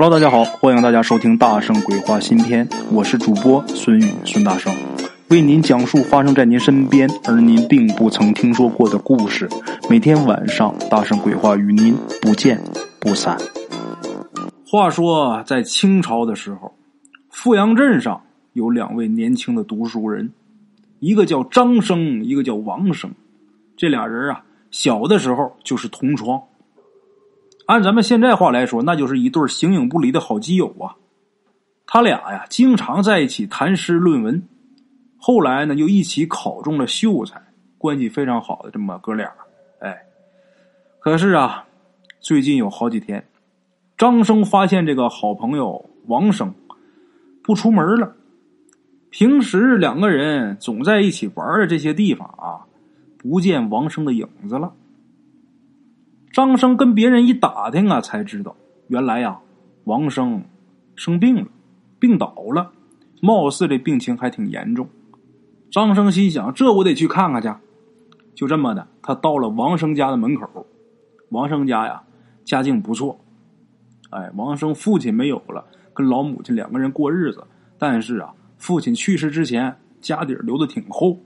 Hello，大家好，欢迎大家收听《大圣鬼话》新篇，我是主播孙宇孙大圣，为您讲述发生在您身边而您并不曾听说过的故事。每天晚上，大圣鬼话与您不见不散。话说，在清朝的时候，富阳镇上有两位年轻的读书人，一个叫张生，一个叫王生。这俩人啊，小的时候就是同窗。按咱们现在话来说，那就是一对形影不离的好基友啊。他俩呀，经常在一起谈诗论文。后来呢，又一起考中了秀才，关系非常好的这么哥俩。哎，可是啊，最近有好几天，张生发现这个好朋友王生不出门了。平时两个人总在一起玩的这些地方啊，不见王生的影子了。张生跟别人一打听啊，才知道原来呀，王生生病了，病倒了，貌似这病情还挺严重。张生心想：这我得去看看去。就这么的，他到了王生家的门口。王生家呀，家境不错。哎，王生父亲没有了，跟老母亲两个人过日子。但是啊，父亲去世之前，家底留的挺厚。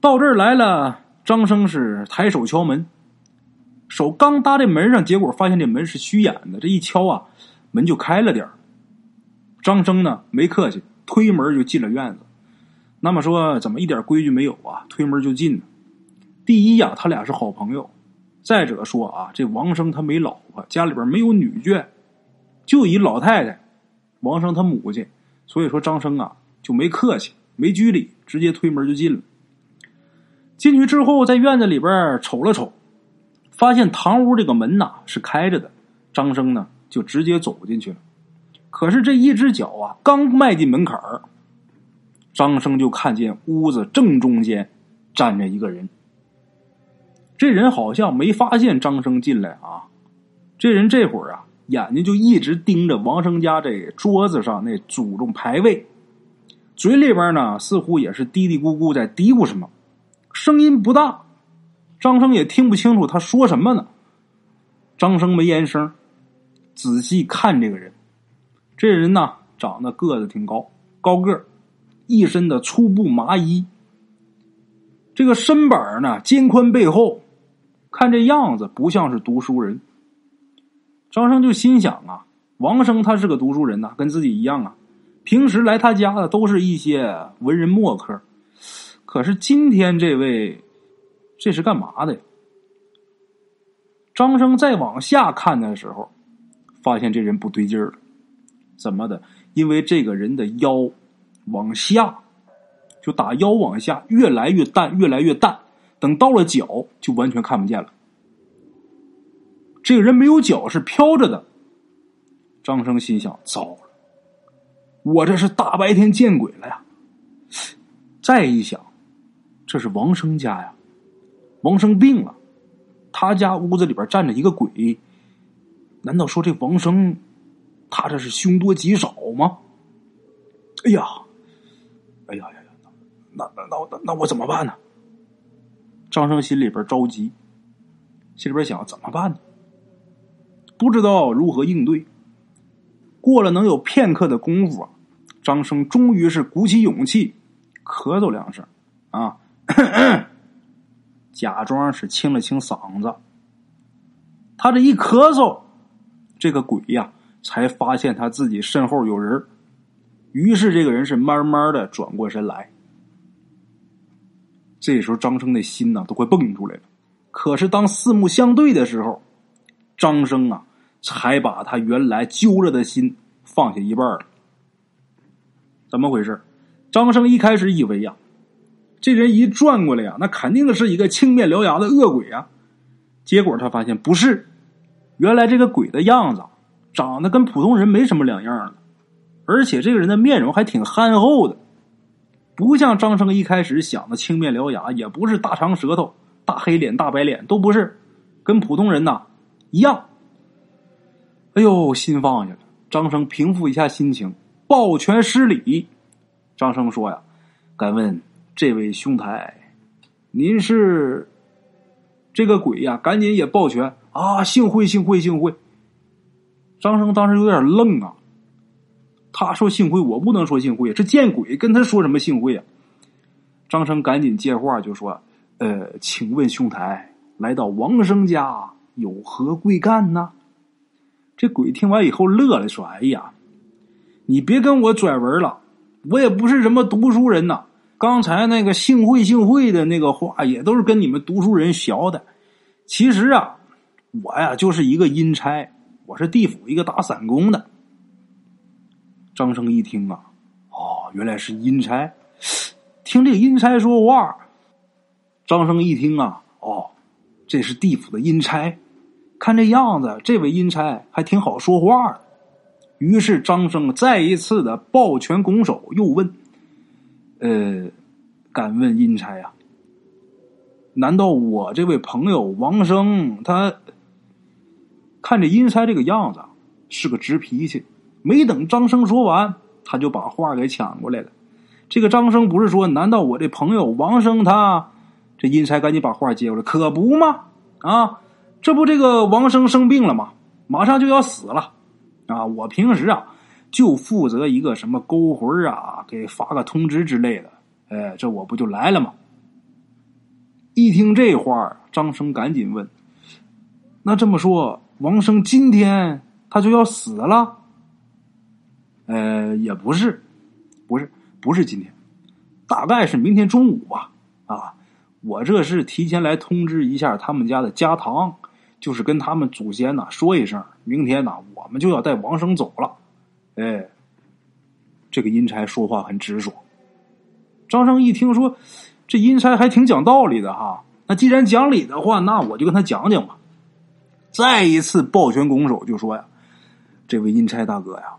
到这儿来了，张生是抬手敲门。手刚搭在门上，结果发现这门是虚掩的。这一敲啊，门就开了点张生呢没客气，推门就进了院子。那么说，怎么一点规矩没有啊？推门就进？第一呀，他俩是好朋友；再者说啊，这王生他没老婆，家里边没有女眷，就一老太太，王生他母亲。所以说，张生啊就没客气，没拘礼，直接推门就进了。进去之后，在院子里边瞅了瞅。发现堂屋这个门呐是开着的，张生呢就直接走进去了。可是这一只脚啊刚迈进门槛儿，张生就看见屋子正中间站着一个人。这人好像没发现张生进来啊，这人这会儿啊眼睛就一直盯着王生家这桌子上那祖宗牌位，嘴里边呢似乎也是嘀嘀咕咕在嘀咕什么，声音不大。张生也听不清楚他说什么呢。张生没言声，仔细看这个人。这人呢，长得个子挺高，高个一身的粗布麻衣。这个身板呢，肩宽背厚，看这样子不像是读书人。张生就心想啊，王生他是个读书人呐，跟自己一样啊。平时来他家的都是一些文人墨客，可是今天这位。这是干嘛的呀？张生再往下看的时候，发现这人不对劲儿了。怎么的？因为这个人的腰往下，就打腰往下越来越淡，越来越淡。等到了脚，就完全看不见了。这个人没有脚，是飘着的。张生心想：糟了，我这是大白天见鬼了呀！再一想，这是王生家呀。王生病了，他家屋子里边站着一个鬼，难道说这王生他这是凶多吉少吗？哎呀，哎呀呀呀，那那那那那我怎么办呢？张生心里边着急，心里边想怎么办呢？不知道如何应对。过了能有片刻的功夫啊，张生终于是鼓起勇气，咳嗽两声啊。咳 咳假装是清了清嗓子，他这一咳嗽，这个鬼呀才发现他自己身后有人，于是这个人是慢慢的转过身来。这时候张生的心呐都快蹦出来了，可是当四目相对的时候，张生啊才把他原来揪着的心放下一半了。怎么回事？张生一开始以为呀。这人一转过来呀，那肯定是一个青面獠牙的恶鬼啊！结果他发现不是，原来这个鬼的样子长得跟普通人没什么两样的，而且这个人的面容还挺憨厚的，不像张生一开始想的青面獠牙，也不是大长舌头、大黑脸、大白脸，都不是，跟普通人呐一样。哎呦，心放下了。张生平复一下心情，抱拳施礼。张生说呀：“敢问？”这位兄台，您是这个鬼呀？赶紧也抱拳啊！幸会，幸会，幸会！张生当时有点愣啊。他说幸会，我不能说幸会，这见鬼，跟他说什么幸会啊？张生赶紧接话就说：“呃，请问兄台来到王生家有何贵干呢？”这鬼听完以后乐了，说：“哎呀，你别跟我拽文了，我也不是什么读书人呐。刚才那个幸会幸会的那个话，也都是跟你们读书人学的。其实啊，我呀就是一个阴差，我是地府一个打散工的。”张生一听啊，哦，原来是阴差。听这个阴差说话，张生一听啊，哦，这是地府的阴差。看这样子，这位阴差还挺好说话的。于是张生再一次的抱拳拱手，又问：“呃，敢问阴差呀？难道我这位朋友王生他看着阴差这个样子是个直脾气？”没等张生说完，他就把话给抢过来了。这个张生不是说，难道我这朋友王生他？这阴差赶紧把话接过来，可不吗？啊，这不这个王生生病了吗？马上就要死了啊！我平时啊就负责一个什么勾魂啊，给发个通知之类的。哎，这我不就来了吗？一听这话，张生赶紧问：“那这么说，王生今天他就要死了？”呃，也不是，不是，不是今天，大概是明天中午吧。啊，我这是提前来通知一下他们家的家堂，就是跟他们祖先呐说一声，明天呐我们就要带王生走了。哎，这个阴差说话很直爽。张生一听说，这阴差还挺讲道理的哈。那既然讲理的话，那我就跟他讲讲吧。再一次抱拳拱手就说呀：“这位阴差大哥呀。”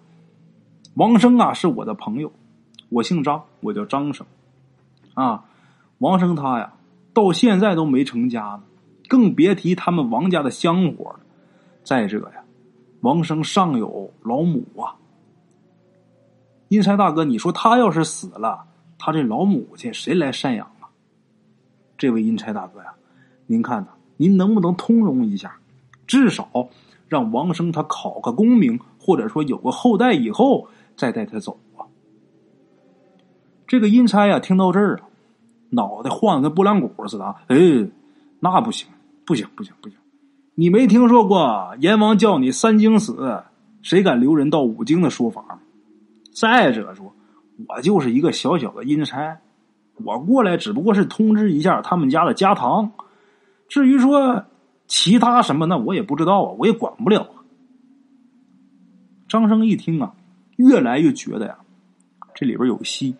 王生啊，是我的朋友，我姓张，我叫张生。啊，王生他呀，到现在都没成家呢，更别提他们王家的香火了。再者呀，王生上有老母啊。阴差大哥，你说他要是死了，他这老母亲谁来赡养啊？这位阴差大哥呀，您看呐，您能不能通融一下，至少让王生他考个功名，或者说有个后代以后。再带他走啊！这个阴差呀，听到这儿啊，脑袋晃的跟拨浪鼓似的。哎，那不行，不行，不行，不行！你没听说过阎王叫你三经死，谁敢留人到五经的说法吗？再者说，我就是一个小小的阴差，我过来只不过是通知一下他们家的家堂。至于说其他什么，那我也不知道啊，我也管不了啊。张生一听啊。越来越觉得呀，这里边有戏。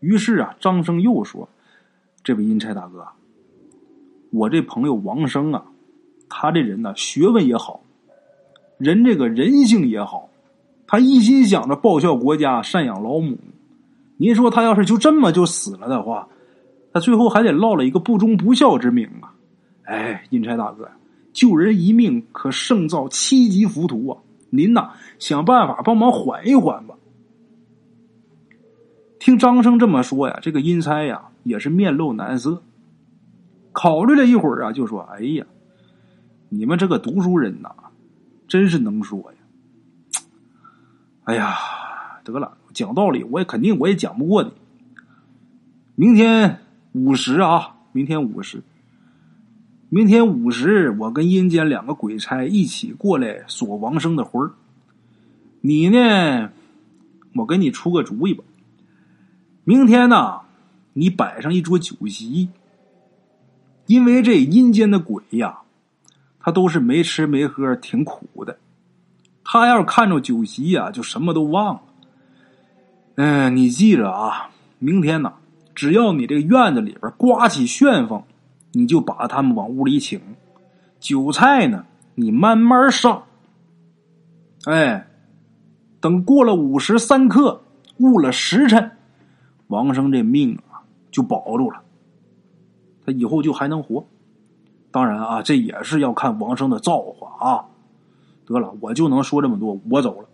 于是啊，张生又说：“这位阴差大哥，我这朋友王生啊，他这人呢，学问也好，人这个人性也好，他一心想着报效国家、赡养老母。您说他要是就这么就死了的话，他最后还得落了一个不忠不孝之名啊！哎，阴差大哥，救人一命可胜造七级浮屠啊！”您呐，想办法帮忙缓一缓吧。听张生这么说呀，这个阴差呀也是面露难色，考虑了一会儿啊，就说：“哎呀，你们这个读书人呐，真是能说呀！哎呀，得了，讲道理我也肯定我也讲不过你。明天午时啊，明天午时。”明天午时，我跟阴间两个鬼差一起过来锁王生的魂儿。你呢，我给你出个主意吧。明天呢，你摆上一桌酒席，因为这阴间的鬼呀，他都是没吃没喝，挺苦的。他要是看着酒席呀，就什么都忘了。嗯，你记着啊，明天呢，只要你这个院子里边刮起旋风。你就把他们往屋里请，酒菜呢，你慢慢上。哎，等过了午时三刻，误了时辰，王生这命啊就保住了，他以后就还能活。当然啊，这也是要看王生的造化啊。得了，我就能说这么多，我走了。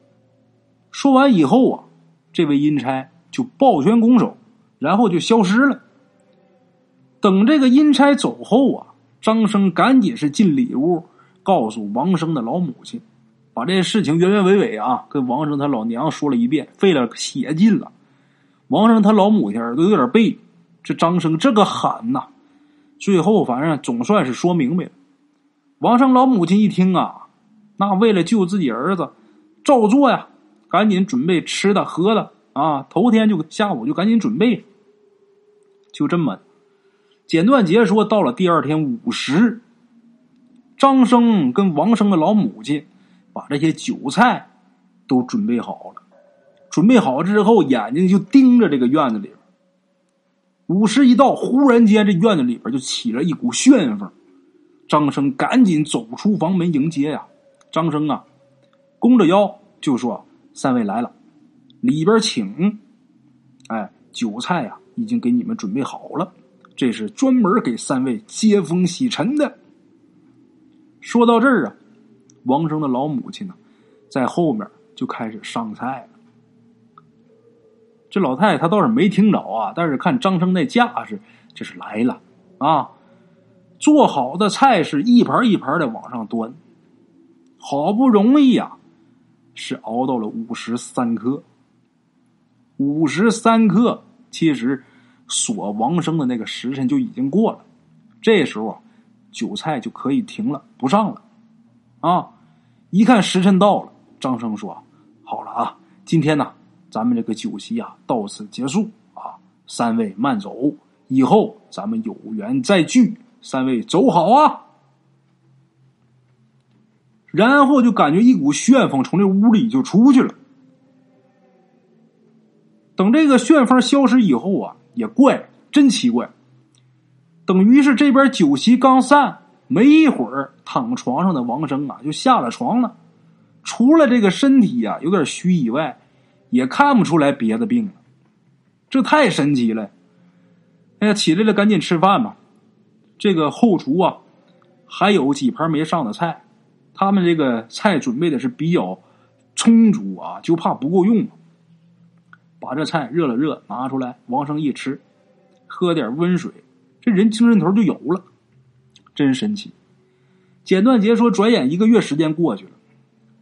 说完以后啊，这位阴差就抱拳拱手，然后就消失了。等这个阴差走后啊，张生赶紧是进里屋，告诉王生的老母亲，把这事情原原委委啊跟王生他老娘说了一遍，费了血劲了。王生他老母亲都有点背，这张生这个狠呐！最后反正总算是说明白了。王生老母亲一听啊，那为了救自己儿子，照做呀，赶紧准备吃的喝的啊，头天就下午就赶紧准备。就这么，简短截说，到了第二天午时，张生跟王生的老母亲把这些酒菜都准备好了。准备好之后，眼睛就盯着这个院子里边。午时一到，忽然间这院子里边就起了一股旋风。张生赶紧走出房门迎接呀。张生啊，弓着腰就说：“三位来了，里边请。哎，酒菜呀。”已经给你们准备好了，这是专门给三位接风洗尘的。说到这儿啊，王生的老母亲呢，在后面就开始上菜了。这老太太她倒是没听着啊，但是看张生那架势，这是来了啊！做好的菜是一盘一盘的往上端，好不容易呀，是熬到了五十三克，五十三克。其实，锁王生的那个时辰就已经过了，这时候啊，酒菜就可以停了，不上了。啊，一看时辰到了，张生说：“好了啊，今天呢，咱们这个酒席啊，到此结束啊，三位慢走，以后咱们有缘再聚，三位走好啊。”然后就感觉一股旋风从这屋里就出去了。等这个旋风消失以后啊，也怪，真奇怪。等于是这边酒席刚散，没一会儿，躺床上的王生啊就下了床了。除了这个身体呀有点虚以外，也看不出来别的病了。这太神奇了！哎呀，起来了，赶紧吃饭吧。这个后厨啊，还有几盘没上的菜，他们这个菜准备的是比较充足啊，就怕不够用。把这菜热了热，拿出来，王生一吃，喝点温水，这人精神头就有了，真神奇。简短杰说，转眼一个月时间过去了，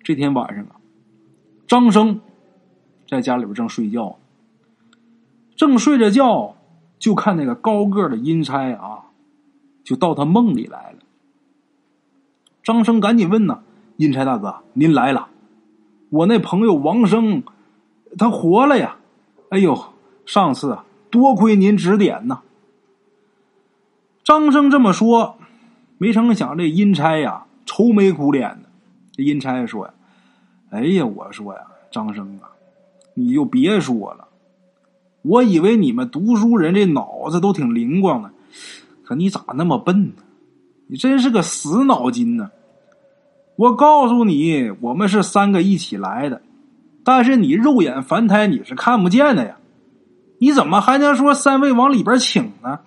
这天晚上啊，张生在家里边正睡觉，正睡着觉，就看那个高个的阴差啊，就到他梦里来了。张生赶紧问呐：“阴差大哥，您来了，我那朋友王生，他活了呀。”哎呦，上次啊，多亏您指点呐。张生这么说，没成想这阴差呀，愁眉苦脸的。这阴差说呀：“哎呀，我说呀，张生啊，你就别说了。我以为你们读书人这脑子都挺灵光的，可你咋那么笨呢？你真是个死脑筋呢！我告诉你，我们是三个一起来的。”但是你肉眼凡胎你是看不见的呀，你怎么还能说三位往里边请呢？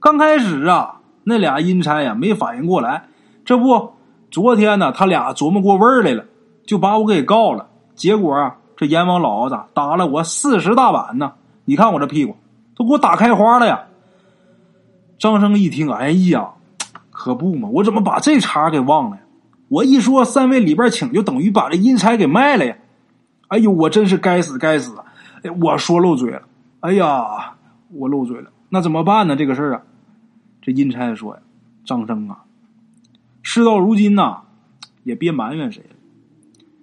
刚开始啊，那俩阴差呀没反应过来，这不，昨天呢他俩琢磨过味儿来了，就把我给告了。结果啊，这阎王老子打了我四十大板呢！你看我这屁股都给我打开花了呀！张生一听，哎呀，可不嘛，我怎么把这茬给忘了呀？我一说三位里边请，就等于把这阴差给卖了呀！哎呦，我真是该死该死！哎，我说漏嘴了，哎呀，我漏嘴了，那怎么办呢？这个事儿啊，这阴差说呀：“张生啊，事到如今呐，也别埋怨谁了。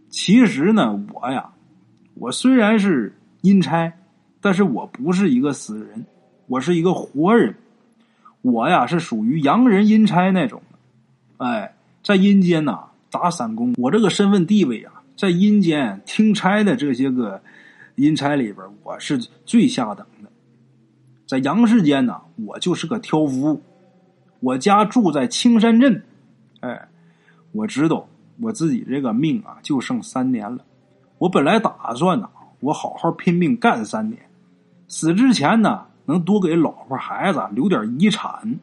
其实呢，我呀，我虽然是阴差，但是我不是一个死人，我是一个活人。我呀，是属于洋人阴差那种的，哎。”在阴间呐，打散工，我这个身份地位啊，在阴间听差的这些个阴差里边，我是最下等的。在阳世间呢，我就是个挑夫。我家住在青山镇，哎，我知道我自己这个命啊，就剩三年了。我本来打算呢，我好好拼命干三年，死之前呢，能多给老婆孩子留点遗产。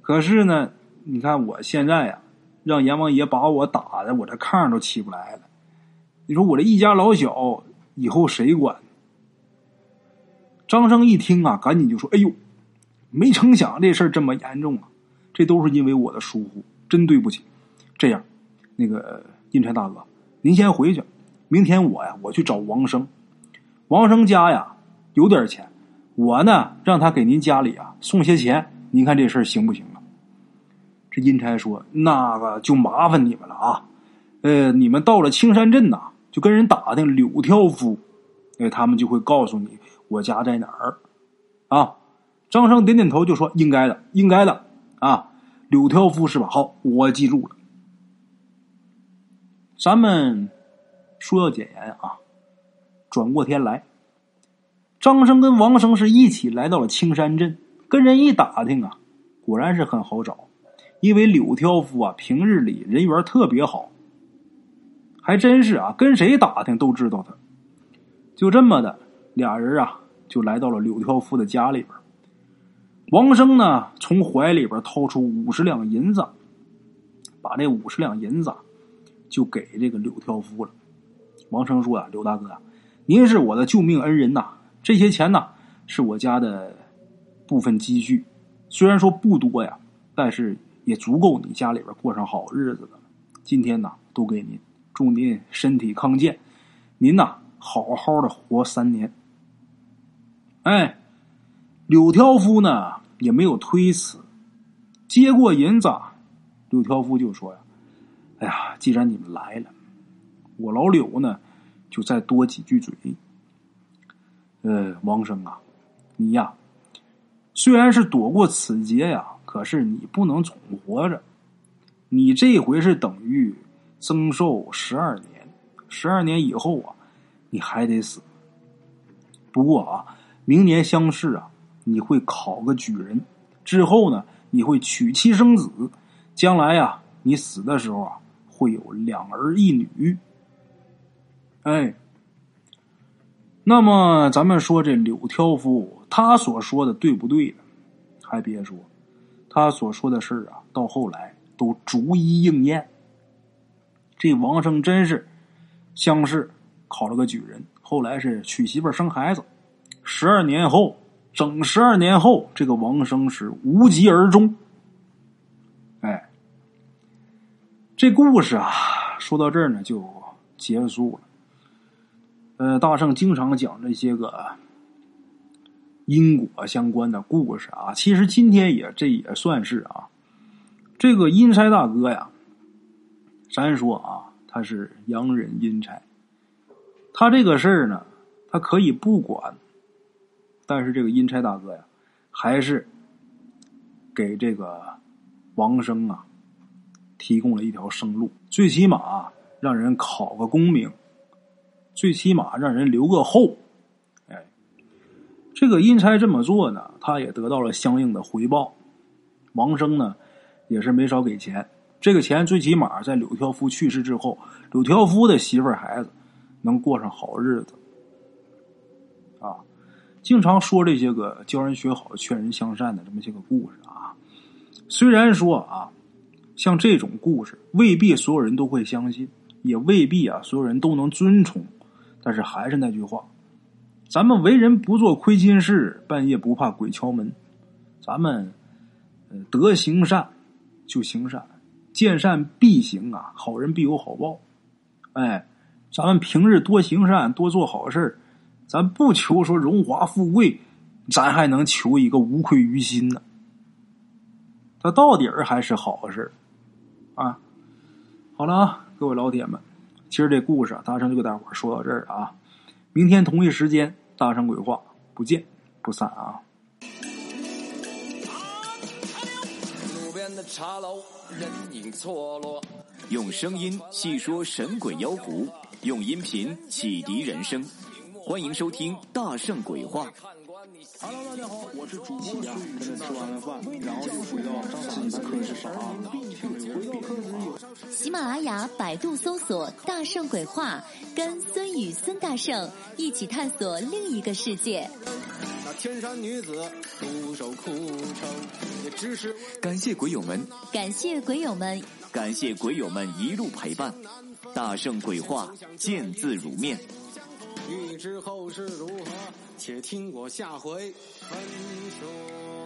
可是呢，你看我现在呀。让阎王爷把我打的，我这炕都起不来了。你说我这一家老小以后谁管？张生一听啊，赶紧就说：“哎呦，没成想这事儿这么严重啊！这都是因为我的疏忽，真对不起。这样，那个阴差大哥，您先回去，明天我呀，我去找王生。王生家呀有点钱，我呢让他给您家里啊送些钱，您看这事儿行不行啊？这阴差说：“那个就麻烦你们了啊，呃，你们到了青山镇呐，就跟人打听柳挑夫，哎，他们就会告诉你我家在哪儿。”啊，张生点点头就说：“应该的，应该的啊，柳挑夫是吧？好，我记住了。咱们说要简言啊。”转过天来，张生跟王生是一起来到了青山镇，跟人一打听啊，果然是很好找，因为柳挑夫啊平日里人缘特别好，还真是啊，跟谁打听都知道他。就这么的，俩人啊就来到了柳挑夫的家里边。王生呢从怀里边掏出五十两银子，把这五十两银子就给这个柳挑夫了。王生说啊，柳大哥。您是我的救命恩人呐！这些钱呢，是我家的部分积蓄，虽然说不多呀，但是也足够你家里边过上好日子的。今天呢，都给您，祝您身体康健，您呐好好的活三年。哎，柳挑夫呢也没有推辞，接过银子，柳挑夫就说呀：“哎呀，既然你们来了，我老柳呢。”就再多几句嘴。呃，王生啊，你呀，虽然是躲过此劫呀，可是你不能总活着。你这回是等于增寿十二年，十二年以后啊，你还得死。不过啊，明年乡试啊，你会考个举人，之后呢，你会娶妻生子，将来呀，你死的时候啊，会有两儿一女。哎，那么咱们说这柳挑夫他所说的对不对呢？还别说，他所说的事儿啊，到后来都逐一应验。这王生真是乡试考了个举人，后来是娶媳妇生孩子。十二年后，整十二年后，这个王生是无疾而终。哎，这故事啊，说到这儿呢，就结束了。呃，大圣经常讲这些个因果相关的故事啊。其实今天也这也算是啊，这个阴差大哥呀，咱说啊，他是洋人阴差，他这个事儿呢，他可以不管，但是这个阴差大哥呀，还是给这个王生啊提供了一条生路，最起码让人考个功名。最起码让人留个后，哎，这个阴差这么做呢，他也得到了相应的回报。王生呢，也是没少给钱。这个钱最起码在柳条夫去世之后，柳条夫的媳妇儿孩子能过上好日子。啊，经常说这些个教人学好、劝人向善的这么些个故事啊。虽然说啊，像这种故事未必所有人都会相信，也未必啊所有人都能遵从。但是还是那句话，咱们为人不做亏心事，半夜不怕鬼敲门。咱们得行善就行善，见善必行啊！好人必有好报。哎，咱们平日多行善，多做好事咱不求说荣华富贵，咱还能求一个无愧于心呢。它到底儿还是好事啊！好了啊，各位老铁们。其实这故事啊，大圣就给大伙说到这儿啊。明天同一时间，大圣鬼话不见不散啊！路边的茶楼，人影错落。用声音细说神鬼妖狐，用音频启迪人生。欢迎收听《大圣鬼话》。Hello，大家好，我是主播呀。吃完了饭，然后就回到自己的课室上啊。回到课室有。喜马拉雅、百度搜索“大圣鬼话”，跟孙宇、孙大圣一起探索另一个世界。那天山女子独守空城，也只是感谢鬼友们，感谢鬼友们，感谢鬼友们一路陪伴。大圣鬼话，见字如面。欲知后事如何，且听我下回分说。